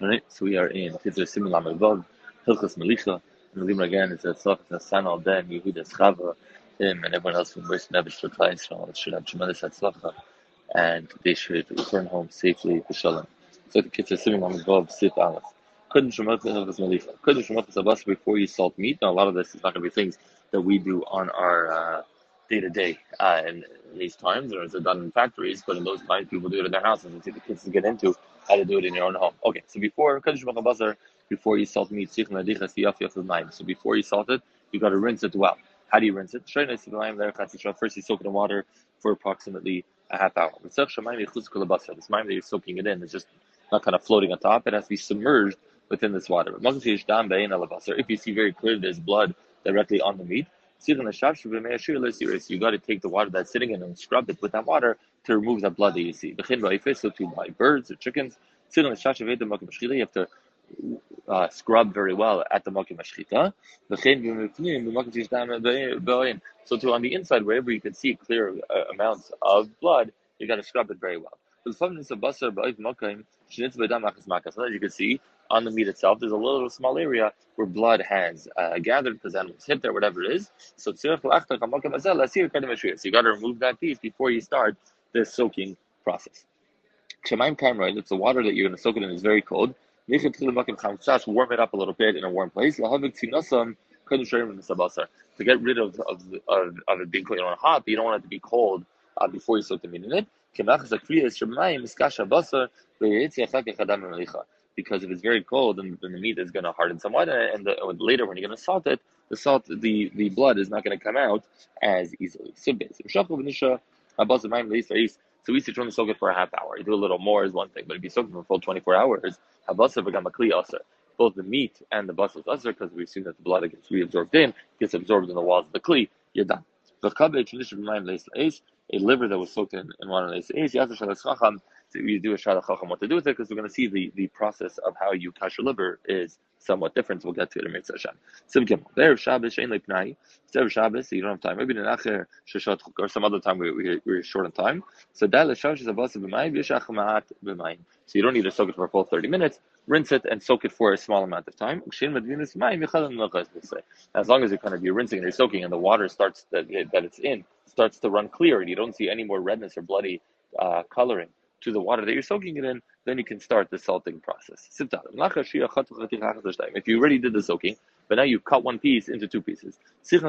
So we are in Kitzur Shulchan Aruch Hilchas Melicha. And the again is that Tzach Nasan Ben Yehuda Schava, him and everyone else from Bris Nebish for Klai Israel should have tremendous Hatzlacha, and they should return home safely to Shalom. So the kids Kitzur Shulchan Aruch Sif Aleph. Couldn't Shemot Hilchas Melicha. Couldn't Shemot Sabas before you salt meat. Now a lot of this is not going to be things that we do on our day to day in these times, or is it done in factories? But in those times, people do it in their houses and see the kids to get into how to do it in your own home. Okay, so before before you salt meat, so before you salt it, you got to rinse it well. How do you rinse it? First, you soak it in water for approximately a half hour. This mime that you're soaking it in is just not kind of floating on top. It has to be submerged within this water. If you see very clearly there's blood directly on the meat, you got to take the water that's sitting in and scrub it with that water to remove that blood that you see. So to buy birds or chickens, you have to uh, scrub very well at the makim mashchita. So to on the inside, wherever you can see clear uh, amounts of blood, you got to scrub it very well. So as you can see, on the meat itself, there's a little small area where blood has uh, gathered because animals hit there, whatever it is. So you got to remove that piece before you start the soaking process. It's the water that you're going to soak it in is very cold. Warm it up a little bit in a warm place. To get rid of of, of, of it being cold, you it hot, but you don't want it to be cold uh, before you soak the meat in it because if it's very cold, then, then the meat is going to harden somewhat, and the, later when you're going to salt it, the salt, the, the blood is not going to come out as easily. So we used to to soak it for a half hour. You do a little more is one thing, but if you soak it for full 24 hours, both the meat and the basar usher, because we assume that the blood gets reabsorbed in, gets absorbed in the walls of the kli, you're done. The cabbage, a liver that was soaked in, in water, so we do a shara chacham what to do with it because we're going to see the, the process of how you kash your liver is somewhat different. We'll get to it in Mitzvah Hashem. Sim Gimel. There Shabbos shein lepnai. There Shabbos, you don't have time. Maybe in acher sheshat or some other time we we we're short on time. So that Shabbos is a b'mayim v'yishach ma'at b'mayim. So you don't need to soak it for a full thirty minutes. Rinse it and soak it for a small amount of time. As long as you kind of you're rinsing and you're soaking and the water starts that that it's in starts to run clear and you don't see any more redness or bloody uh, coloring to the water that you're soaking it in, then you can start the salting process. If you already did the soaking, but now you cut one piece into two pieces. So that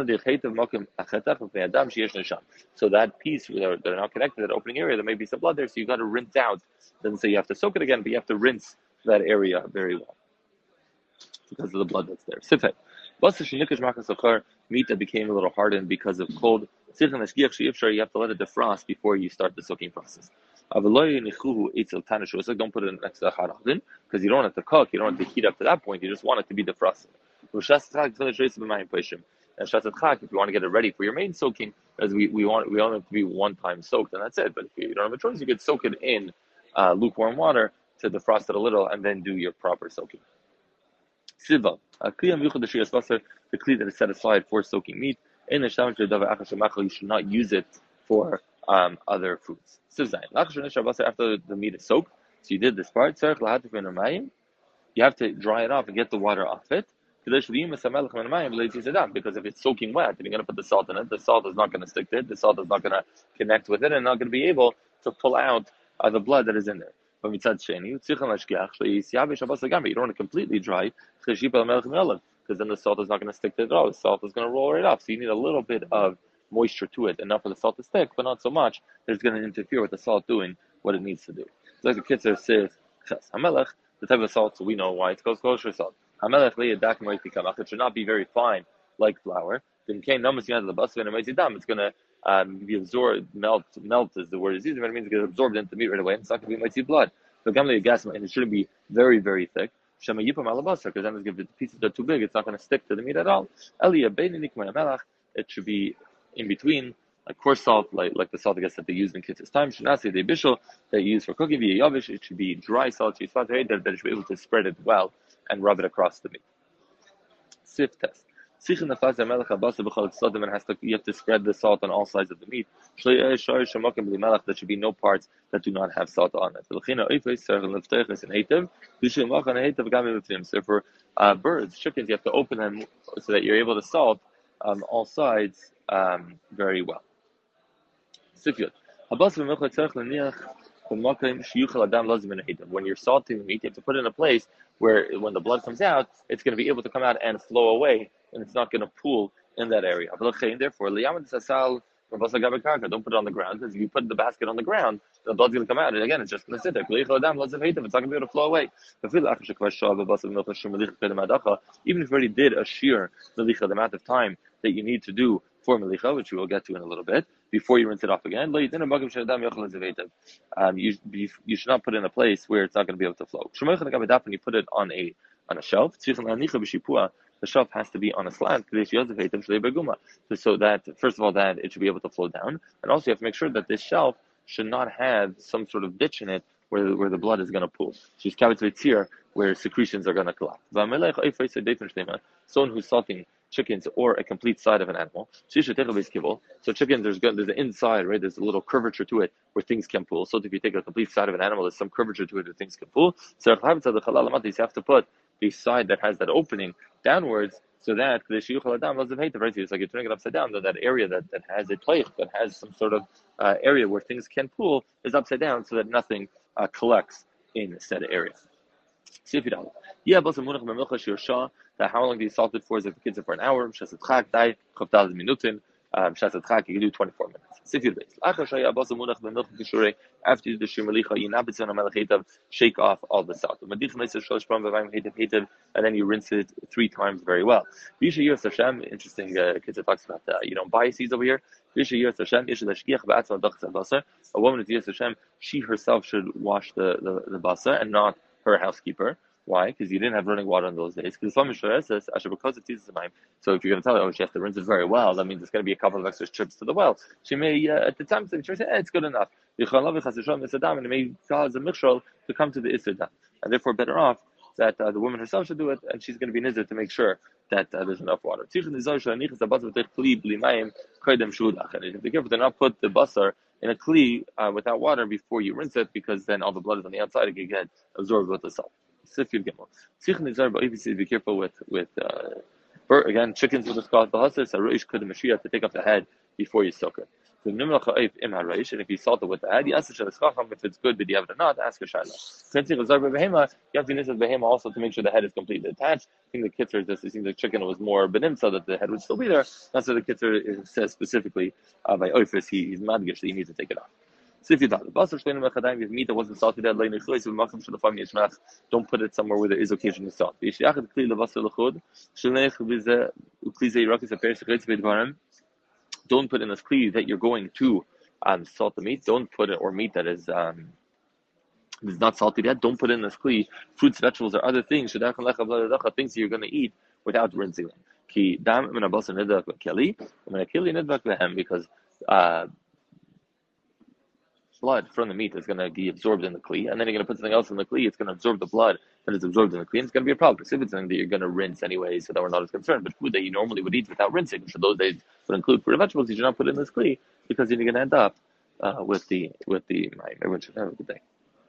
piece that are not connected, that opening area, there may be some blood there, so you've got to rinse out. Then say you have to soak it again, but you have to rinse that area very well because of the blood that's there. Sifet. Meat that became a little hardened because of cold. You have to let it defrost before you start the soaking process. Don't put it next to the oven because you don't want it to cook. You don't want it to heat up to that point. You just want it to be defrosted. And if you want to get it ready for your main soaking, as we, we want we want it to be one time soaked, and that's it. But if you don't have a choice, you could soak it in uh, lukewarm water to defrost it a little, and then do your proper soaking. Siva, a the kli that is set aside for soaking meat. In the you should not use it for um, other foods. After the meat is soaked, so you did this part, you have to dry it off and get the water off it. Because if it's soaking wet and you're going to put the salt in it, the salt is not going to stick to it, the salt is not going to connect with it, and not going to be able to pull out uh, the blood that is in there. But you don't want to completely dry because then the salt is not going to stick to it at all. The salt is going to roll right off. So you need a little bit of moisture to it, enough for the salt to stick, but not so much that it's going to interfere with the salt doing what it needs to do. It's like the Kitzur says, Hamelech, the type of salt, so we know why it's called kosher salt. Hamelech it should not be very fine like flour. Then came the bus and it's going to um, be absorbed, melt, melt is the word is used, but it means it gets absorbed into the meat right away, and it's not going to be mighty blood. But gamle gas, and it shouldn't be very, very thick. Shema yipam alabasar, because then if the pieces are too big, it's not going to stick to the meat at all. Elia it should be in between, like coarse salt, like, like the salt I guess that they use in Kitz's time, Shanasi de Bishul, they use for cooking via Yavish, it should be dry salt, that, that it should be able to spread it well and rub it across the meat. Sif test. you have to spread the salt on all sides of the meat. There should be no parts that do not have salt on it. So for uh, birds, chickens, you have to open them so that you're able to salt um, all sides um, very well. When you're salting the meat, you have to put it in a place where when the blood comes out, it's going to be able to come out and flow away, and it's not going to pool in that area. Therefore, don't put it on the ground, because if you put the basket on the ground, the blood's going to come out, and again, it's just going to sit there. It's not going to be able to flow away. Even if you already did a shear, the amount of time that you need to do for melicha, which we will get to in a little bit, before you rinse it off again. Um, you, you should not put it in a place where it's not going to be able to flow. When you put it on a on a shelf, the shelf has to be on a slant so that first of all that it should be able to flow down, and also you have to make sure that this shelf should not have some sort of ditch in it where, where the blood is going to pool. She's here where secretions are going to collapse. Someone who's salting chickens or a complete side of an animal. So chickens, there's there's an inside, right? There's a little curvature to it where things can pool. So if you take a complete side of an animal, there's some curvature to it where things can pool. So you have to put the side that has that opening downwards so that the shiyuchal adam doesn't hate the right. It's like you're turning it upside down. That that area that, that has a place that has some sort of uh, area where things can pool is upside down, so that nothing uh, collects in said area. Sifidal. Yeah, but some that how long do you salt it for? Is it the kids for an hour? Shasat chak dai chavdal minutin. Um, Shasat chak you can do 24 minutes. Sifir days. After shaya basa munach b'milch kishure. After you do the shemalicha, you nabitz on a melech shake off all the salt. Madich meisa shalosh pram b'vayim heitav heitav, and then you rinse it three times very well. Bisha Yos Hashem, interesting uh, kids that talks about uh, you don't buy seeds over here. Bisha Yos Hashem, Yisha Lashkiach ba'atzma dachas basar. A woman is Yos Hashem, she herself should wash the the, the basa and not her housekeeper. Why? Because you didn't have running water in those days. Because So if you're going to tell her, oh, she has to rinse it very well, that means it's going to be a couple of extra trips to the well. She may, uh, at the time, say, eh, it's good enough. And it may cause a mikshol to come to the Isser And therefore, better off that uh, the woman herself should do it, and she's going to be nizir to make sure that uh, there's enough water. And be careful to not put the basar in a kli uh, without water before you rinse it, because then all the blood is on the outside, it can get absorbed with the salt. Sifir Gimel. Tzich Nizar Ba'ibisi, be careful with, with, uh, bird, again, chickens with the skull, a reish could the to take off the head before you soak it. And if you salt it with the head, ask the shalaschacham if it's good, but you have it or not, ask a shayla. Since you it's behema, you have to use behema also to make sure the head is completely attached. I think the Kitzur just, it seems the chicken was more benim, so that the head would still be there. That's what the Kitzur says specifically, uh, by oifis, he, he's madgish that you need to take it off. So if you thought the basar shleinu mechadayim, if meat that wasn't salted at leinu chulis makam shalafam yishmach, don't put it somewhere where there is occasional salt. Yishyachad kli levasar lechud, shalnech vize ukli ze yirakis aper shechetz bedvarim. Don't put in this kli that you're going to um, salt the meat. Don't put it or meat that is um, is not salted yet. Don't put in this kli fruits, vegetables, or other things. Things that you're going to eat without rinsing them. Ki dam blood from the meat is going to be absorbed in the kli, and then you're going to put something else in the kli, it's going to absorb the blood that is absorbed in the kli, and it's going to be a problem. If it's something that you're going to rinse anyway, so that we're not as concerned, but food that you normally would eat without rinsing, so those days would include fruit and vegetables, you should not put in this kli because you're going to end up uh, with the with the. Everyone should have a good day.